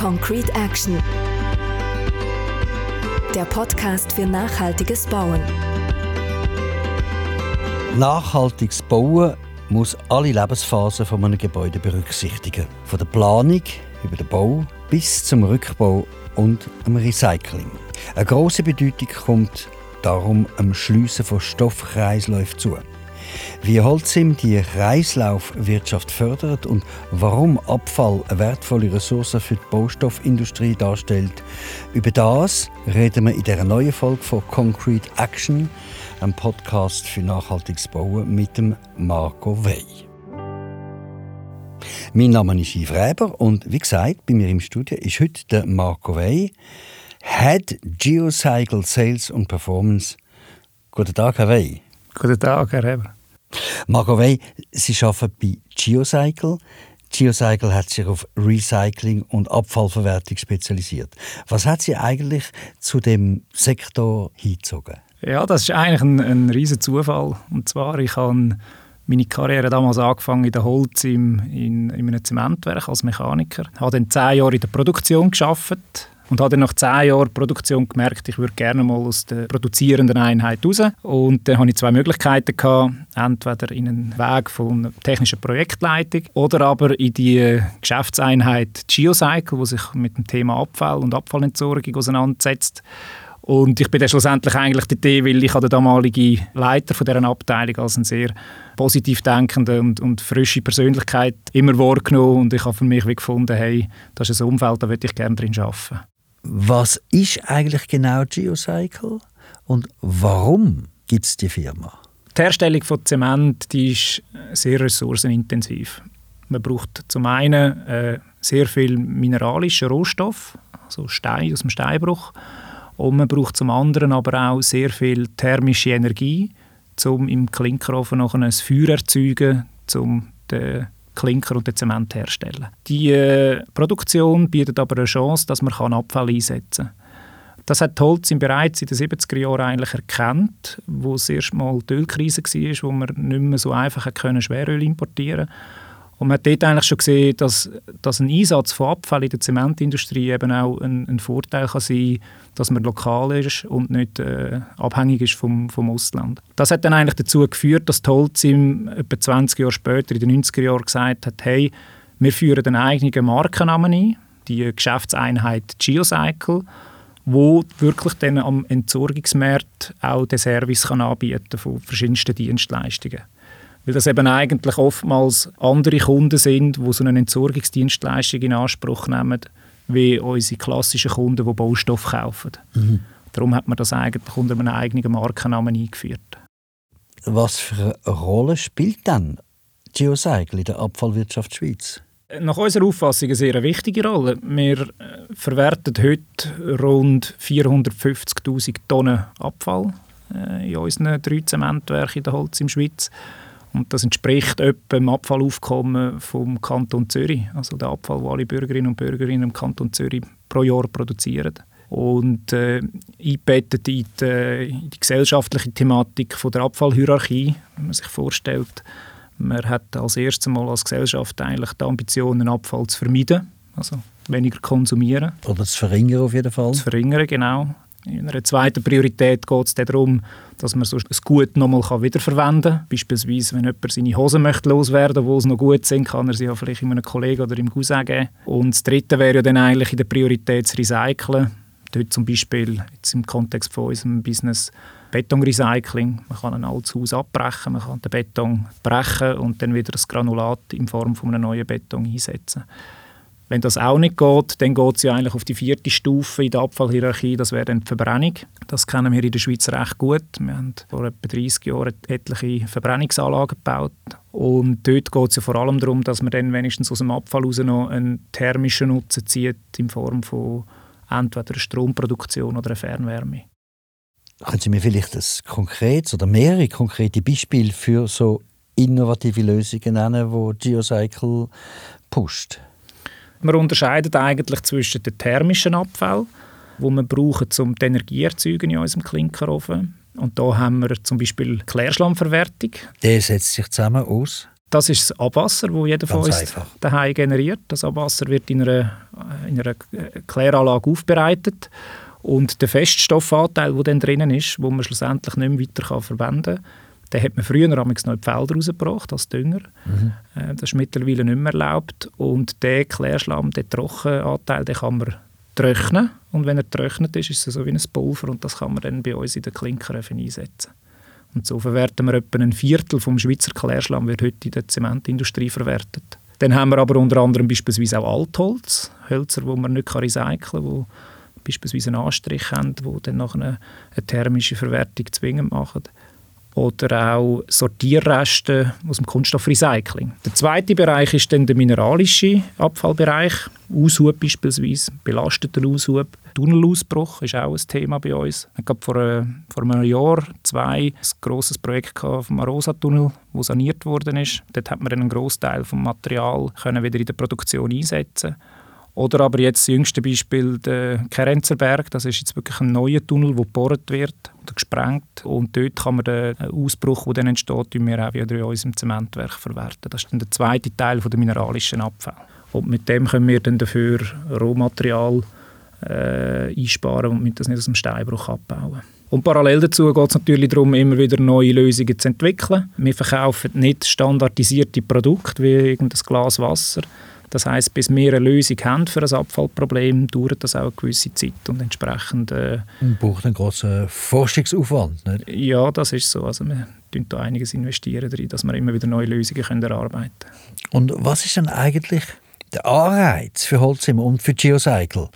Concrete Action. Der Podcast für nachhaltiges Bauen. Nachhaltiges Bauen muss alle Lebensphasen von einem Gebäude berücksichtigen. Von der Planung über den Bau bis zum Rückbau und dem Recycling. Eine große Bedeutung kommt darum am Schliessen von Stoffkreisläufen zu. Wie Holzim die Kreislaufwirtschaft fördert und warum Abfall eine wertvolle Ressource für die Baustoffindustrie darstellt, über das reden wir in dieser neuen Folge von Concrete Action, einem Podcast für nachhaltiges Bauen mit dem Marco Wey. Mein Name ist Yves Reber und wie gesagt, bei mir im Studio ist heute der Marco Wey, Head Geocycle Sales und Performance. Guten Tag, Herr Wey. Guten Tag, Herr Reber. Marco Wey, Sie arbeiten bei Geocycle. Geocycle hat sich auf Recycling und Abfallverwertung spezialisiert. Was hat Sie eigentlich zu dem Sektor hingezogen? Ja, das ist eigentlich ein, ein riesiger Zufall. Und zwar, ich habe meine Karriere damals angefangen in der Holz im, in, in einem Zementwerk als Mechaniker. Ich habe dann zehn Jahre in der Produktion gearbeitet und habe dann nach zehn Jahren Produktion gemerkt, ich würde gerne mal aus der produzierenden Einheit raus. Und dann hatte ich zwei Möglichkeiten. Gehabt. Entweder in einen Weg von technischer Projektleitung oder aber in die Geschäftseinheit Geocycle, die sich mit dem Thema Abfall und Abfallentsorgung auseinandersetzt. Und ich bin dann schlussendlich eigentlich dort, weil ich der damalige Leiter von dieser Abteilung als ein sehr positiv denkende und, und frische Persönlichkeit immer wahrgenommen und ich habe für mich wie gefunden, hey, das ist ein Umfeld, da würde ich gerne drin arbeiten. Was ist eigentlich genau Geocycle und warum gibt es die Firma? Die Herstellung von Zement die ist sehr ressourcenintensiv. Man braucht zum einen äh, sehr viel mineralischen Rohstoff, also Stein aus dem Steinbruch, und man braucht zum anderen aber auch sehr viel thermische Energie, um im Klinkerofen noch ein Feuer erzeugen, um den Klinker und den Zement herzustellen. Die äh, Produktion bietet aber eine Chance, dass man Abfall einsetzen kann. Das hat Holz bereits in den 70er Jahren eigentlich erkannt, wo es erst mal die Ölkrise war, wo man nicht mehr so einfach Schweröl importieren konnte. Und man hat dort eigentlich schon gesehen, dass, dass ein Einsatz von Abfall in der Zementindustrie eben auch ein, ein Vorteil kann sein dass man lokal ist und nicht äh, abhängig ist vom, vom Ausland. Das hat dann eigentlich dazu geführt, dass Tolzim etwa 20 Jahre später, in den 90er Jahren, gesagt hat, hey, wir führen einen eigenen Markennamen ein, die Geschäftseinheit Geocycle, wo wirklich dann am Entsorgungsmarkt auch den Service kann anbieten von verschiedensten Dienstleistungen. Weil das eben eigentlich oftmals andere Kunden sind, die so eine Entsorgungsdienstleistung in Anspruch nehmen, wie unsere klassischen Kunden, die Baustoff kaufen. Mhm. Darum hat man das eigentlich unter einem eigenen Markennamen eingeführt. Was für eine Rolle spielt dann Geocycle in der Abfallwirtschaft Schweiz? Nach unserer Auffassung eine sehr wichtige Rolle. Wir äh, verwerten heute rund 450'000 Tonnen Abfall äh, in unseren drei Zementwerken in der Holz in der Schweiz. Und das entspricht etwa dem Abfallaufkommen vom Kanton Zürich, also der Abfall, den alle Bürgerinnen und Bürger im Kanton Zürich pro Jahr produzieren. Und äh, eingebettet in die, in die gesellschaftliche Thematik von der Abfallhierarchie, wenn man sich vorstellt, man hat als erstes Mal als Gesellschaft eigentlich die Ambition, den Abfall zu vermeiden, also weniger konsumieren. Oder zu verringern auf jeden Fall. Zu verringern, genau. In einer zweiten Priorität geht es darum, dass man so ein Gut nochmal wiederverwenden kann. Beispielsweise, wenn jemand seine Hosen möchte loswerden möchte, die noch gut sind, kann er sie ja vielleicht einem Kollegen oder im Cousin geben. Und das Dritte wäre ja dann eigentlich in der Priorität zu recyceln. Dort zum Beispiel jetzt im Kontext von unserem Business Betonrecycling. Man kann ein altes Haus abbrechen, man kann den Beton brechen und dann wieder das Granulat in Form von einem neuen Beton einsetzen. Wenn das auch nicht geht, dann geht es ja eigentlich auf die vierte Stufe in der Abfallhierarchie, das wäre dann die Verbrennung. Das kennen wir in der Schweiz recht gut. Wir haben vor etwa 30 Jahren etliche Verbrennungsanlagen gebaut. Und dort geht es ja vor allem darum, dass man dann wenigstens aus dem Abfall heraus noch einen thermischen Nutzen zieht, in Form von entweder Stromproduktion oder Fernwärme. Können Sie mir vielleicht ein konkretes oder mehrere konkrete Beispiele für so innovative Lösungen nennen, die Geocycle pusht? Man unterscheidet eigentlich zwischen dem thermischen Abfall, wo wir brauchen, um die Energie erzeugen in unserem Klinkerofen. Und da haben wir zum Beispiel Klärschlammverwertung. Der setzt sich zusammen aus? Das ist das Abwasser, das jeder Ganz von uns einfach. daheim generiert. Das Abwasser wird in einer, in einer Kläranlage aufbereitet und der Feststoffanteil, der dann drinnen ist, wo man schlussendlich nicht mehr weiter kann verwenden kann, den hat man früher noch die Felder rausgebracht als Dünger. Äh, Das ist mittlerweile nicht mehr erlaubt. Und der Klärschlamm, der Trockenanteil, den kann man trocknen. Und wenn er getrocknet ist, ist er so wie ein Pulver und das kann man dann bei uns in den Klinkeröfen einsetzen. Und so verwerten wir etwa ein Viertel vom Schweizer Klärschlamm wird heute in der Zementindustrie verwertet. Dann haben wir aber unter anderem beispielsweise auch Altholz, Hölzer, wo man nicht recyceln kann, wo beispielsweise einen Anstrich haben, wo dann nachher eine, eine thermische Verwertung zwingend machen. Oder auch Sortierreste aus dem Kunststoffrecycling. Der zweite Bereich ist dann der mineralische Abfallbereich. Aushub beispielsweise, belasteter Aushub. Tunnelausbruch ist auch ein Thema bei uns. Ich habe vor, äh, vor einem Jahr, zwei, ein grosses Projekt vom Arosa-Tunnel, wo saniert worden ist. Dort hat man einen Großteil vom Material können wieder in der Produktion einsetzen oder aber jetzt das jüngste Beispiel, der Kerenzerberg. Das ist jetzt wirklich ein neuer Tunnel, der gebohrt wird oder gesprengt. Und dort kann man den Ausbruch, der dann entsteht, wir auch wieder in unserem Zementwerk verwerten. Das ist dann der zweite Teil von der mineralischen Abfall. Und mit dem können wir dann dafür Rohmaterial äh, einsparen und das nicht aus dem Steinbruch abbauen. Und parallel dazu geht es natürlich darum, immer wieder neue Lösungen zu entwickeln. Wir verkaufen nicht standardisierte Produkte wie irgendein Glas Wasser. Das heißt, bis wir eine Lösung haben für ein Abfallproblem, dauert das auch eine gewisse Zeit und entsprechend äh, Man braucht einen grossen Forschungsaufwand. Nicht? ja, das ist so. Also wir investieren da einiges investieren darin, dass wir immer wieder neue Lösungen können erarbeiten können. Und was ist denn eigentlich der Anreiz für Holzimmer und für Geocycle,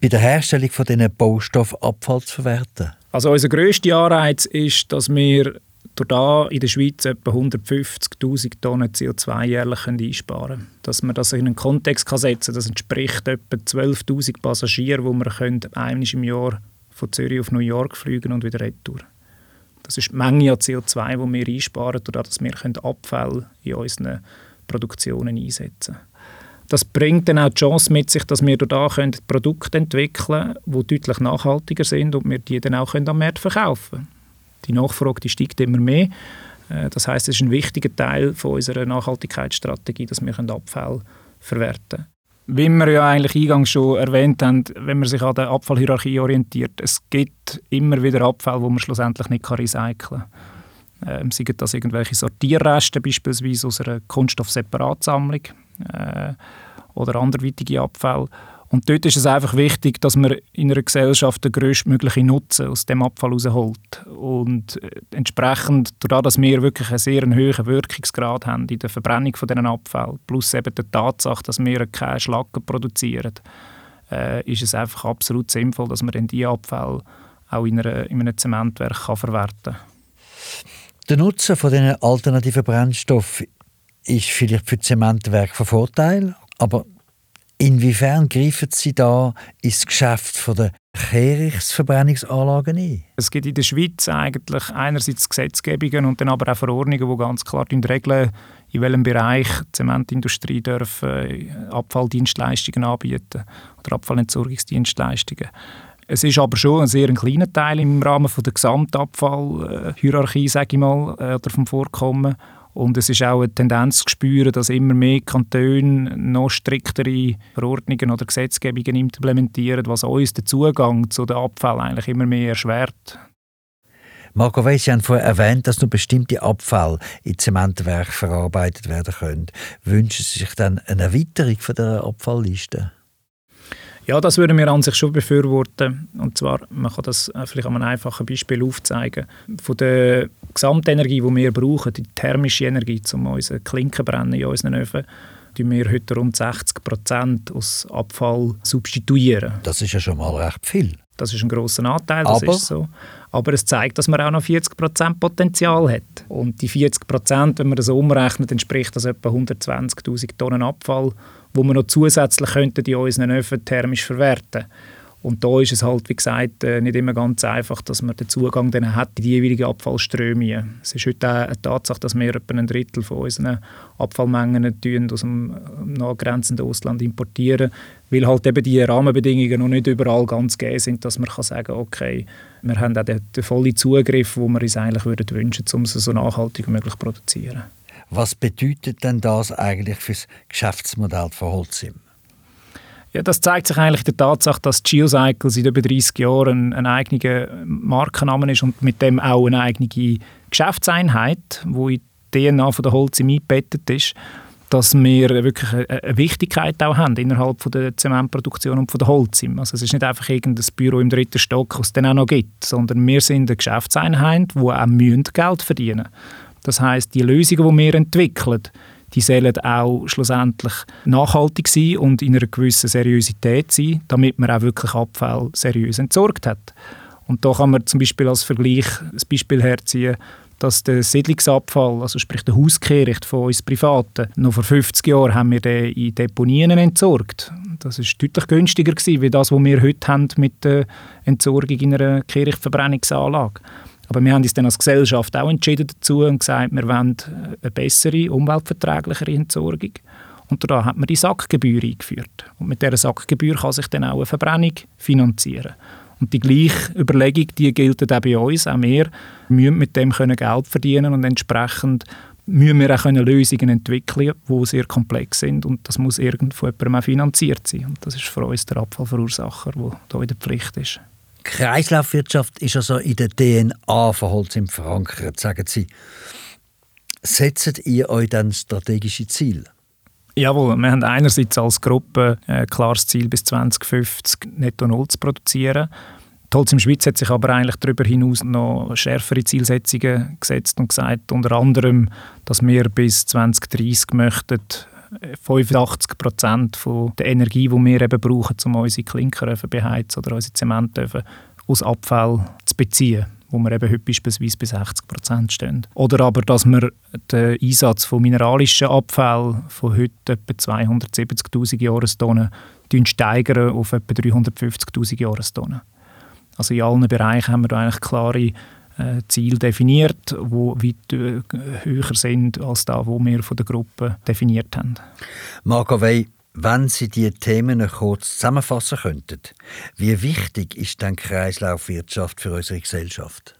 bei der Herstellung von diesen Baustoffabfall zu verwerten? Also unser grösster Anreiz ist, dass wir durch da in der Schweiz etwa 150'000 Tonnen CO2 jährlich einsparen können. Dass man das in einen Kontext setzen kann, das entspricht etwa 12'000 Passagieren, die wir können einmal im Jahr von Zürich auf New York fliegen und wieder retour. Das ist die Menge an CO2, die wir einsparen, dadurch, dass wir Abfälle in unseren Produktionen einsetzen können. Das bringt dann auch die Chance mit sich, dass wir da Produkte entwickeln können, die deutlich nachhaltiger sind und wir die dann auch am Markt verkaufen können. Die Nachfrage steigt immer mehr. Äh, Das heißt, es ist ein wichtiger Teil von unserer Nachhaltigkeitsstrategie, dass wir Abfälle verwerten können. Wie wir ja eigentlich eingangs schon erwähnt haben, wenn man sich an der Abfallhierarchie orientiert, es gibt immer wieder Abfälle, die man schlussendlich nicht recyceln kann. Ähm, seien das irgendwelche Sortierreste beispielsweise aus einer Kunststoffseparatsammlung äh, oder anderweitige Abfälle. Und dort ist es einfach wichtig, dass man in einer Gesellschaft den größtmöglichen Nutzen aus dem Abfall herausholt. Und äh, entsprechend, dadurch, dass wir wirklich einen sehr hohen Wirkungsgrad haben in der Verbrennung von diesen Abfällen, plus eben der Tatsache, dass wir keine Schlacken produzieren, äh, ist es einfach absolut sinnvoll, dass man dann diese Abfälle auch in, einer, in einem Zementwerk kann verwerten kann. Der Nutzen von diesen alternativen Brennstoffen ist vielleicht für die Zementwerke von Vorteil, aber inwiefern greifen Sie da ins Geschäft der Kehrichtverbrennungsanlagen ein? Es gibt in der Schweiz eigentlich einerseits Gesetzgebungen und dann aber auch Verordnungen, die ganz klar regeln, in welchem Bereich die Zementindustrie darf, äh, Abfalldienstleistungen anbieten oder Abfallentsorgungsdienstleistungen. Es ist aber schon ein sehr kleiner Teil im Rahmen der Gesamtabfallhierarchie, sage ich mal, äh, oder vom Vorkommen. Und es ist auch eine Tendenz zu spüren, dass immer mehr Kantone noch striktere Verordnungen oder Gesetzgebungen implementieren, was uns den Zugang zu den Abfällen eigentlich immer mehr erschwert. Marco Weiss, Sie haben vorher erwähnt, dass nur bestimmte Abfälle in Zementwerken verarbeitet werden können. Wünschen Sie sich dann eine Erweiterung der Abfallliste? Ja, das würden wir an sich schon befürworten. Und zwar, man kann das äh, vielleicht an einem einfachen Beispiel aufzeigen. Von der Gesamtenergie, die wir brauchen, die thermische Energie, um unsere Klinken brennen in unseren Öfen, tun wir heute rund 60 Prozent aus Abfall substituieren. Das ist ja schon mal recht viel. Das ist ein grosser Anteil, das Aber- ist so. Aber es zeigt, dass man auch noch 40% Potenzial hat. Und die 40%, wenn man das umrechnet, entspricht das etwa 120'000 Tonnen Abfall, wo man noch zusätzlich könnten in unseren Öfen thermisch verwerten Und da ist es halt, wie gesagt, äh, nicht immer ganz einfach, dass man den Zugang dann hat in die jeweiligen Abfallströme. Es ist heute auch eine Tatsache, dass wir etwa ein Drittel von unseren Abfallmengen aus dem nachgrenzenden Ausland importieren, weil halt eben die Rahmenbedingungen noch nicht überall ganz gegeben sind, dass man kann sagen okay, wir haben auch den, den vollen Zugriff, wo wir uns eigentlich würden wünschen, um es so nachhaltig wie möglich zu produzieren. Was bedeutet denn das eigentlich für das Geschäftsmodell von Holzim? Ja, das zeigt sich eigentlich der Tatsache, dass Geocycle seit über 30 Jahren ein, ein eigener Markenname ist und mit dem auch eine eigene Geschäftseinheit, wo in die DNA von der Holzim eingebettet ist dass wir wirklich eine Wichtigkeit auch haben innerhalb von der Zementproduktion und von der Holzim. Also es ist nicht einfach irgendein Büro im dritten Stock, das es dann auch noch gibt, sondern wir sind eine Geschäftseinheit, die auch Geld verdienen müssen. Das heißt, die Lösungen, die wir entwickeln, die sollen auch schlussendlich nachhaltig sein und in einer gewissen Seriosität sein, damit man auch wirklich Abfall seriös entsorgt hat. Und da kann man zum Beispiel als Vergleich das Beispiel herziehen, dass der Siedlungsabfall, also sprich der Hauskehricht von uns Privaten, noch vor 50 Jahren haben wir den in Deponien entsorgt. Das ist deutlich günstiger gewesen, wie das, was wir heute haben mit der Entsorgung in einer Kehrichtverbrennungsanlage. Aber wir haben uns dann als Gesellschaft auch entschieden dazu und gesagt, wir wollen eine bessere, umweltverträglichere Entsorgung. Und da hat man die Sackgebühr eingeführt. Und mit dieser Sackgebühr kann sich dann auch eine Verbrennung finanzieren. Und die gleiche Überlegung, die gilt auch bei uns. Auch wir müssen mit dem können Geld verdienen und entsprechend müssen wir auch können Lösungen entwickeln, die sehr komplex sind und das muss irgendwo jemandem auch finanziert sein. Und das ist für uns der Abfallverursacher, der hier in der Pflicht ist. Kreislaufwirtschaft ist also in der DNA von Holzim verankert, sagen Sie. Setzt ihr euch dann strategische Ziele? Jawohl, wir haben einerseits als Gruppe ein klares Ziel, bis 2050 netto null zu produzieren. Die Holz im Schweiz hat sich aber eigentlich darüber hinaus noch schärfere Zielsetzungen gesetzt und gesagt, unter anderem, dass wir bis 2030 möchten 85 Prozent der Energie, die wir eben brauchen, um unsere Klinkeröfen beheizen oder unsere Zementöfen aus Abfall zu beziehen wo wir eben heute beispielsweise bei 60 Prozent stehen. Oder aber, dass wir den Einsatz von mineralischen Abfällen von heute etwa 270'000 Jahrestonnen steigern auf etwa 350'000 Jahrestonnen. Also in allen Bereichen haben wir da eigentlich klare äh, Ziele definiert, die weit äh, höher sind als da, wo wir von der Gruppe definiert haben. Marco Wey, wenn Sie die Themen kurz zusammenfassen könnten, wie wichtig ist denn Kreislaufwirtschaft für unsere Gesellschaft?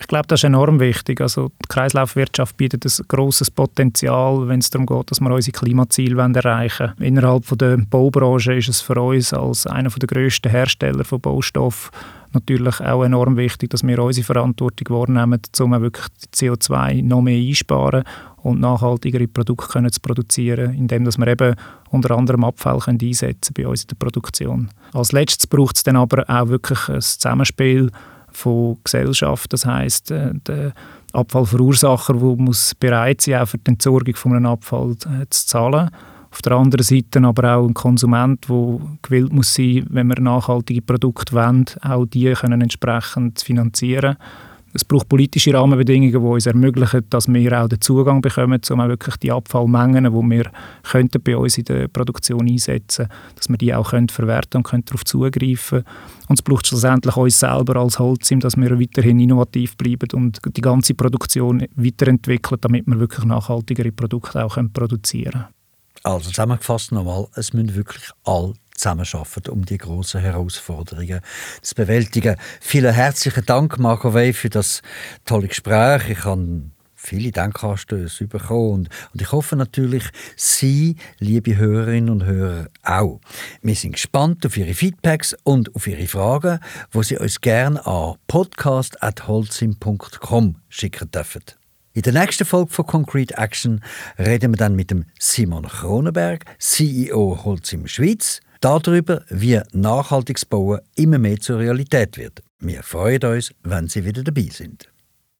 Ich glaube, das ist enorm wichtig. Also die Kreislaufwirtschaft bietet ein grosses Potenzial, wenn es darum geht, dass wir unsere Klimaziele erreichen wollen. Innerhalb der Baubranche ist es für uns als einer der grössten Hersteller von Baustoffen natürlich auch enorm wichtig, dass wir unsere Verantwortung wahrnehmen, um wirklich CO2 noch mehr einsparen und nachhaltigere Produkte können zu produzieren, indem wir eben unter anderem Abfall können einsetzen bei uns in der Produktion. Als letztes braucht es dann aber auch wirklich ein Zusammenspiel von Gesellschaft, das heißt äh, der Abfallverursacher, der muss bereit sein, auch für die Entsorgung von einem Abfall äh, zu zahlen auf der anderen Seite aber auch ein Konsument, der gewillt muss sein, wenn wir nachhaltige Produkte wollen, auch die können entsprechend finanzieren. Es braucht politische Rahmenbedingungen, die uns ermöglichen, dass wir auch den Zugang bekommen, um auch wirklich die Abfallmengen, die wir könnten bei uns in der Produktion einsetzen könnten, dass wir die auch können verwerten und können darauf zugreifen Und es braucht schlussendlich uns selber als Holzim, dass wir weiterhin innovativ bleiben und die ganze Produktion weiterentwickeln, damit wir wirklich nachhaltigere Produkte auch produzieren können. Also zusammengefasst nochmal, es müssen wirklich alle zusammenarbeiten, um die grossen Herausforderungen zu bewältigen. Vielen herzlichen Dank, Marco Wey, für das tolle Gespräch. Ich habe viele Denkanstöße bekommen und, und ich hoffe natürlich, Sie, liebe Hörerinnen und Hörer, auch. Wir sind gespannt auf Ihre Feedbacks und auf Ihre Fragen, wo Sie uns gerne an podcast.holzim.com schicken dürfen. In der nächsten Folge von Concrete Action reden wir dann mit dem Simon Kronenberg, CEO Holzim Schweiz, darüber, wie nachhaltiges Bauen immer mehr zur Realität wird. Wir freuen uns, wenn Sie wieder dabei sind.